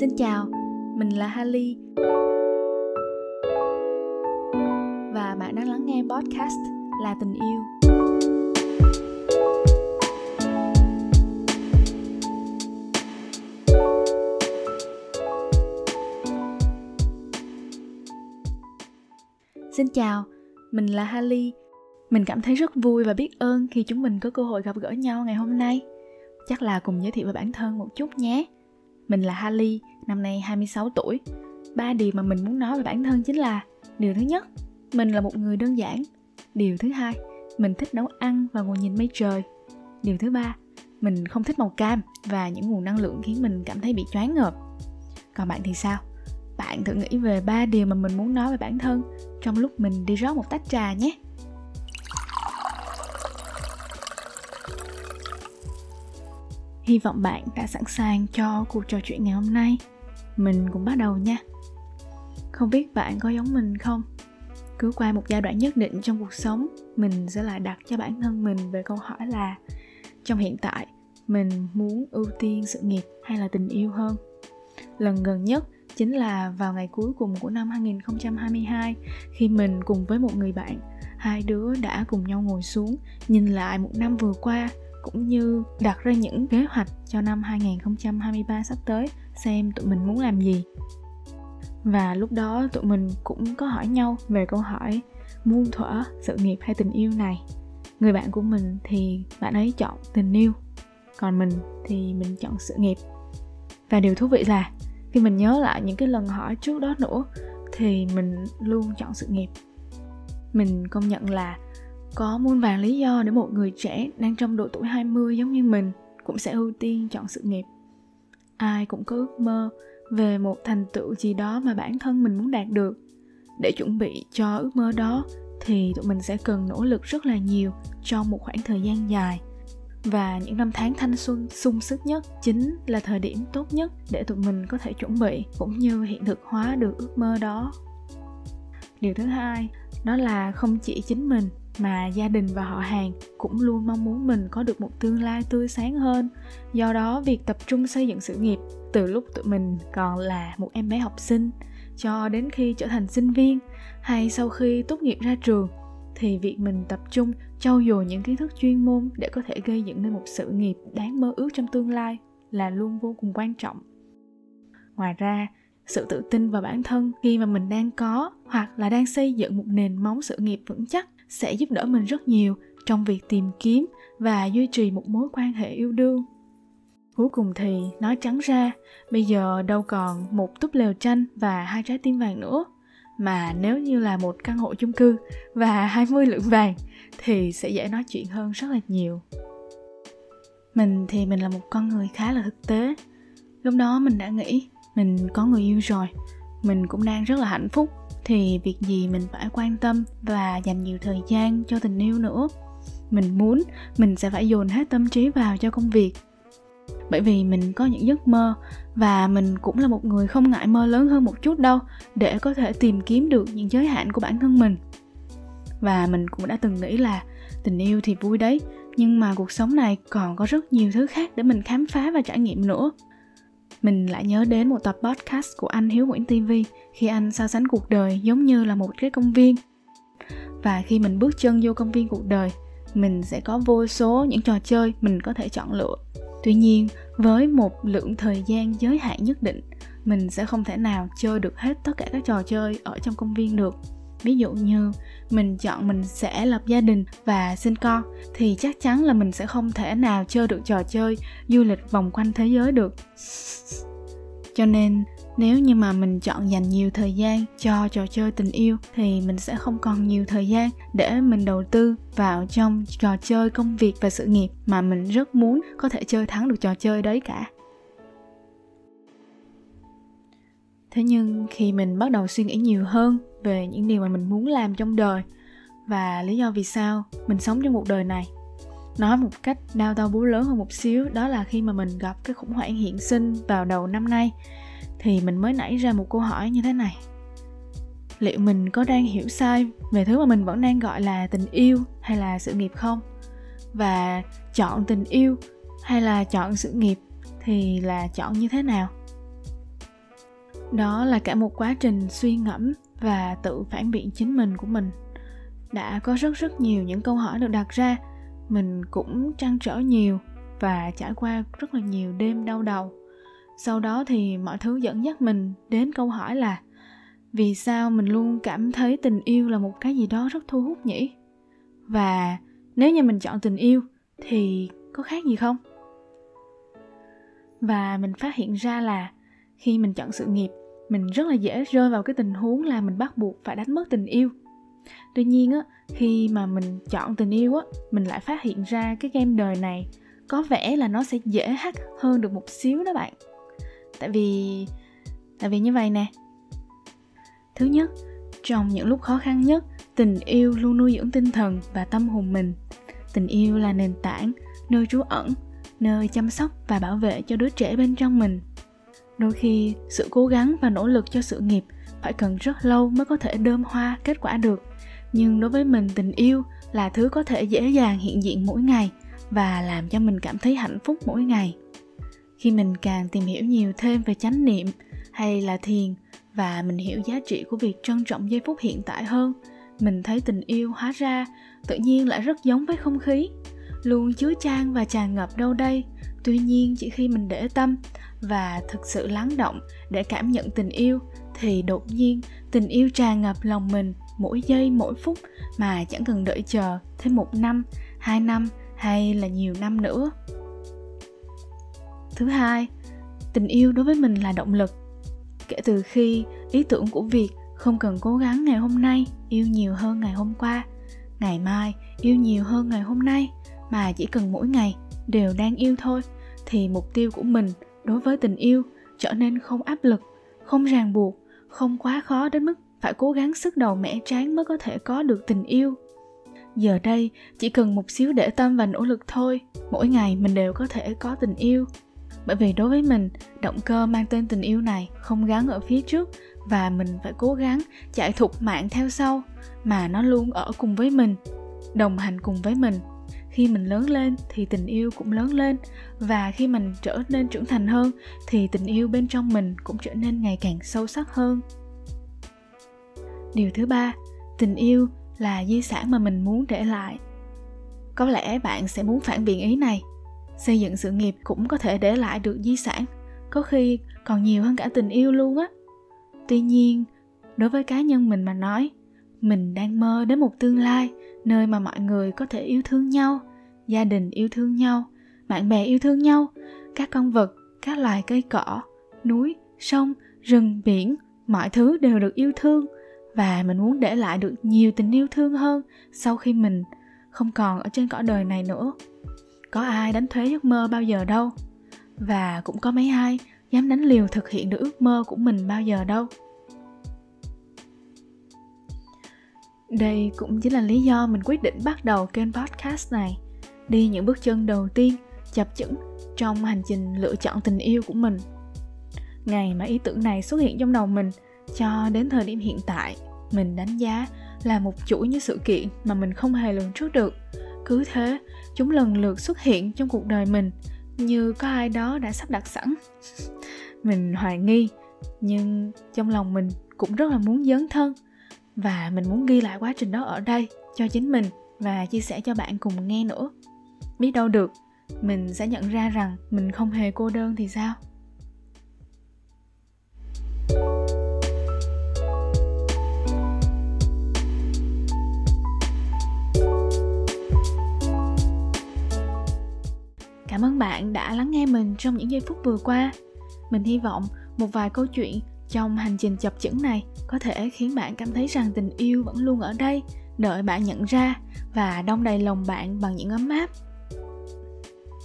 Xin chào, mình là Hali Và bạn đang lắng nghe podcast là tình yêu. Xin chào, mình là Hali Mình cảm thấy rất vui và biết ơn khi chúng mình có cơ hội gặp gỡ nhau ngày hôm nay. Chắc là cùng giới thiệu về bản thân một chút nhé mình là Hali, năm nay 26 tuổi. Ba điều mà mình muốn nói về bản thân chính là Điều thứ nhất, mình là một người đơn giản. Điều thứ hai, mình thích nấu ăn và ngồi nhìn mây trời. Điều thứ ba, mình không thích màu cam và những nguồn năng lượng khiến mình cảm thấy bị choáng ngợp. Còn bạn thì sao? Bạn thử nghĩ về ba điều mà mình muốn nói về bản thân trong lúc mình đi rót một tách trà nhé. Hy vọng bạn đã sẵn sàng cho cuộc trò chuyện ngày hôm nay. Mình cũng bắt đầu nha. Không biết bạn có giống mình không? Cứ qua một giai đoạn nhất định trong cuộc sống, mình sẽ lại đặt cho bản thân mình về câu hỏi là trong hiện tại, mình muốn ưu tiên sự nghiệp hay là tình yêu hơn? Lần gần nhất chính là vào ngày cuối cùng của năm 2022 khi mình cùng với một người bạn, hai đứa đã cùng nhau ngồi xuống nhìn lại một năm vừa qua cũng như đặt ra những kế hoạch cho năm 2023 sắp tới xem tụi mình muốn làm gì. Và lúc đó tụi mình cũng có hỏi nhau về câu hỏi muôn thuở sự nghiệp hay tình yêu này. Người bạn của mình thì bạn ấy chọn tình yêu, còn mình thì mình chọn sự nghiệp. Và điều thú vị là khi mình nhớ lại những cái lần hỏi trước đó nữa thì mình luôn chọn sự nghiệp. Mình công nhận là có muôn vàng lý do để một người trẻ đang trong độ tuổi 20 giống như mình cũng sẽ ưu tiên chọn sự nghiệp. Ai cũng có ước mơ về một thành tựu gì đó mà bản thân mình muốn đạt được. Để chuẩn bị cho ước mơ đó thì tụi mình sẽ cần nỗ lực rất là nhiều trong một khoảng thời gian dài. Và những năm tháng thanh xuân sung sức nhất chính là thời điểm tốt nhất để tụi mình có thể chuẩn bị cũng như hiện thực hóa được ước mơ đó. Điều thứ hai đó là không chỉ chính mình mà gia đình và họ hàng cũng luôn mong muốn mình có được một tương lai tươi sáng hơn. Do đó, việc tập trung xây dựng sự nghiệp từ lúc tụi mình còn là một em bé học sinh cho đến khi trở thành sinh viên hay sau khi tốt nghiệp ra trường thì việc mình tập trung, trau dồi những kiến thức chuyên môn để có thể gây dựng nên một sự nghiệp đáng mơ ước trong tương lai là luôn vô cùng quan trọng. Ngoài ra, sự tự tin vào bản thân khi mà mình đang có hoặc là đang xây dựng một nền móng sự nghiệp vững chắc sẽ giúp đỡ mình rất nhiều trong việc tìm kiếm và duy trì một mối quan hệ yêu đương cuối cùng thì nói trắng ra bây giờ đâu còn một túp lều tranh và hai trái tim vàng nữa mà nếu như là một căn hộ chung cư và 20 lượng vàng thì sẽ dễ nói chuyện hơn rất là nhiều. Mình thì mình là một con người khá là thực tế. Lúc đó mình đã nghĩ mình có người yêu rồi, mình cũng đang rất là hạnh phúc thì việc gì mình phải quan tâm và dành nhiều thời gian cho tình yêu nữa. Mình muốn, mình sẽ phải dồn hết tâm trí vào cho công việc. Bởi vì mình có những giấc mơ và mình cũng là một người không ngại mơ lớn hơn một chút đâu để có thể tìm kiếm được những giới hạn của bản thân mình. Và mình cũng đã từng nghĩ là tình yêu thì vui đấy, nhưng mà cuộc sống này còn có rất nhiều thứ khác để mình khám phá và trải nghiệm nữa mình lại nhớ đến một tập podcast của anh Hiếu Nguyễn TV khi anh so sánh cuộc đời giống như là một cái công viên. Và khi mình bước chân vô công viên cuộc đời, mình sẽ có vô số những trò chơi mình có thể chọn lựa. Tuy nhiên, với một lượng thời gian giới hạn nhất định, mình sẽ không thể nào chơi được hết tất cả các trò chơi ở trong công viên được ví dụ như mình chọn mình sẽ lập gia đình và sinh con, thì chắc chắn là mình sẽ không thể nào chơi được trò chơi du lịch vòng quanh thế giới được. Cho nên, nếu như mà mình chọn dành nhiều thời gian cho trò chơi tình yêu, thì mình sẽ không còn nhiều thời gian để mình đầu tư vào trong trò chơi công việc và sự nghiệp mà mình rất muốn có thể chơi thắng được trò chơi đấy cả. Thế nhưng khi mình bắt đầu suy nghĩ nhiều hơn về những điều mà mình muốn làm trong đời và lý do vì sao mình sống trong cuộc đời này. Nói một cách đau đau búa lớn hơn một xíu, đó là khi mà mình gặp cái khủng hoảng hiện sinh vào đầu năm nay, thì mình mới nảy ra một câu hỏi như thế này. Liệu mình có đang hiểu sai về thứ mà mình vẫn đang gọi là tình yêu hay là sự nghiệp không? Và chọn tình yêu hay là chọn sự nghiệp thì là chọn như thế nào? Đó là cả một quá trình suy ngẫm và tự phản biện chính mình của mình. Đã có rất rất nhiều những câu hỏi được đặt ra, mình cũng trăn trở nhiều và trải qua rất là nhiều đêm đau đầu. Sau đó thì mọi thứ dẫn dắt mình đến câu hỏi là, vì sao mình luôn cảm thấy tình yêu là một cái gì đó rất thu hút nhỉ? Và nếu như mình chọn tình yêu thì có khác gì không? Và mình phát hiện ra là khi mình chọn sự nghiệp mình rất là dễ rơi vào cái tình huống là mình bắt buộc phải đánh mất tình yêu. Tuy nhiên á, khi mà mình chọn tình yêu á, mình lại phát hiện ra cái game đời này có vẻ là nó sẽ dễ hack hơn được một xíu đó bạn. Tại vì tại vì như vậy nè. Thứ nhất, trong những lúc khó khăn nhất, tình yêu luôn nuôi dưỡng tinh thần và tâm hồn mình. Tình yêu là nền tảng, nơi trú ẩn, nơi chăm sóc và bảo vệ cho đứa trẻ bên trong mình đôi khi, sự cố gắng và nỗ lực cho sự nghiệp phải cần rất lâu mới có thể đơm hoa kết quả được. Nhưng đối với mình, tình yêu là thứ có thể dễ dàng hiện diện mỗi ngày và làm cho mình cảm thấy hạnh phúc mỗi ngày. Khi mình càng tìm hiểu nhiều thêm về chánh niệm hay là thiền và mình hiểu giá trị của việc trân trọng giây phút hiện tại hơn, mình thấy tình yêu hóa ra tự nhiên lại rất giống với không khí. Luôn chứa chan và tràn ngập đâu đây tuy nhiên, chỉ khi mình để tâm và thực sự lắng động để cảm nhận tình yêu, thì đột nhiên tình yêu tràn ngập lòng mình mỗi giây, mỗi phút mà chẳng cần đợi chờ thêm một năm, hai năm hay là nhiều năm nữa. Thứ hai, tình yêu đối với mình là động lực. Kể từ khi ý tưởng của việc không cần cố gắng ngày hôm nay, yêu nhiều hơn ngày hôm qua, ngày mai yêu nhiều hơn ngày hôm nay mà chỉ cần mỗi ngày đều đang yêu thôi thì mục tiêu của mình đối với tình yêu trở nên không áp lực, không ràng buộc, không quá khó đến mức phải cố gắng sức đầu mẻ tráng mới có thể có được tình yêu. Giờ đây, chỉ cần một xíu để tâm và nỗ lực thôi, mỗi ngày mình đều có thể có tình yêu. Bởi vì đối với mình, động cơ mang tên tình yêu này không gắn ở phía trước và mình phải cố gắng chạy thục mạng theo sau, mà nó luôn ở cùng với mình, đồng hành cùng với mình khi mình lớn lên thì tình yêu cũng lớn lên, và khi mình trở nên trưởng thành hơn thì tình yêu bên trong mình cũng trở nên ngày càng sâu sắc hơn. Điều thứ ba, tình yêu là di sản mà mình muốn để lại. Có lẽ bạn sẽ muốn phản biện ý này. Xây dựng sự nghiệp cũng có thể để lại được di sản, có khi còn nhiều hơn cả tình yêu luôn á. Tuy nhiên, đối với cá nhân mình mà nói, mình đang mơ đến một tương lai nơi mà mọi người có thể yêu thương nhau, gia đình yêu thương nhau, bạn bè yêu thương nhau, các con vật, các loài cây cỏ, núi, sông, rừng, biển, mọi thứ đều được yêu thương. Và mình muốn để lại được nhiều tình yêu thương hơn sau khi mình không còn ở trên cõi đời này nữa. Có ai đánh thuế giấc mơ bao giờ đâu? Và cũng có mấy ai dám đánh liều thực hiện được ước mơ của mình bao giờ đâu? Đây cũng chính là lý do mình quyết định bắt đầu kênh podcast này. Đi những bước chân đầu tiên, chập chững trong hành trình lựa chọn tình yêu của mình. Ngày mà ý tưởng này xuất hiện trong đầu mình, cho đến thời điểm hiện tại, mình đánh giá là một chuỗi những sự kiện mà mình không hề lường trước được. Cứ thế, chúng lần lượt xuất hiện trong cuộc đời mình, như có ai đó đã sắp đặt sẵn. Mình hoài nghi, nhưng trong lòng mình cũng rất là muốn dấn thân và mình muốn ghi lại quá trình đó ở đây cho chính mình và chia sẻ cho bạn cùng nghe nữa biết đâu được, mình sẽ nhận ra rằng mình không hề cô đơn thì sao Cảm ơn bạn đã lắng nghe mình trong những giây phút vừa qua. Mình hy vọng một vài câu chuyện trong hành trình chập chững này có thể khiến bạn cảm thấy rằng tình yêu vẫn luôn ở đây, đợi bạn nhận ra và đông đầy lòng bạn bằng những ấm áp.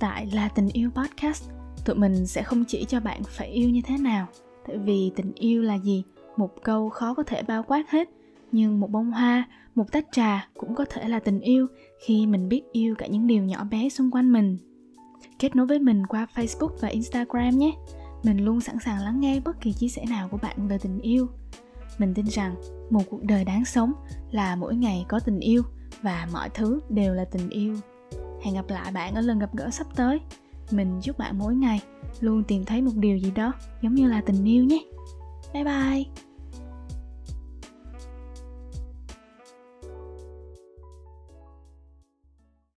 Tại là tình yêu podcast, tụi mình sẽ không chỉ cho bạn phải yêu như thế nào, tại vì tình yêu là gì? Một câu khó có thể bao quát hết, nhưng một bông hoa, một tách trà cũng có thể là tình yêu khi mình biết yêu cả những điều nhỏ bé xung quanh mình kết nối với mình qua Facebook và Instagram nhé. Mình luôn sẵn sàng lắng nghe bất kỳ chia sẻ nào của bạn về tình yêu. Mình tin rằng một cuộc đời đáng sống là mỗi ngày có tình yêu và mọi thứ đều là tình yêu. Hẹn gặp lại bạn ở lần gặp gỡ sắp tới. Mình chúc bạn mỗi ngày luôn tìm thấy một điều gì đó giống như là tình yêu nhé. bye bye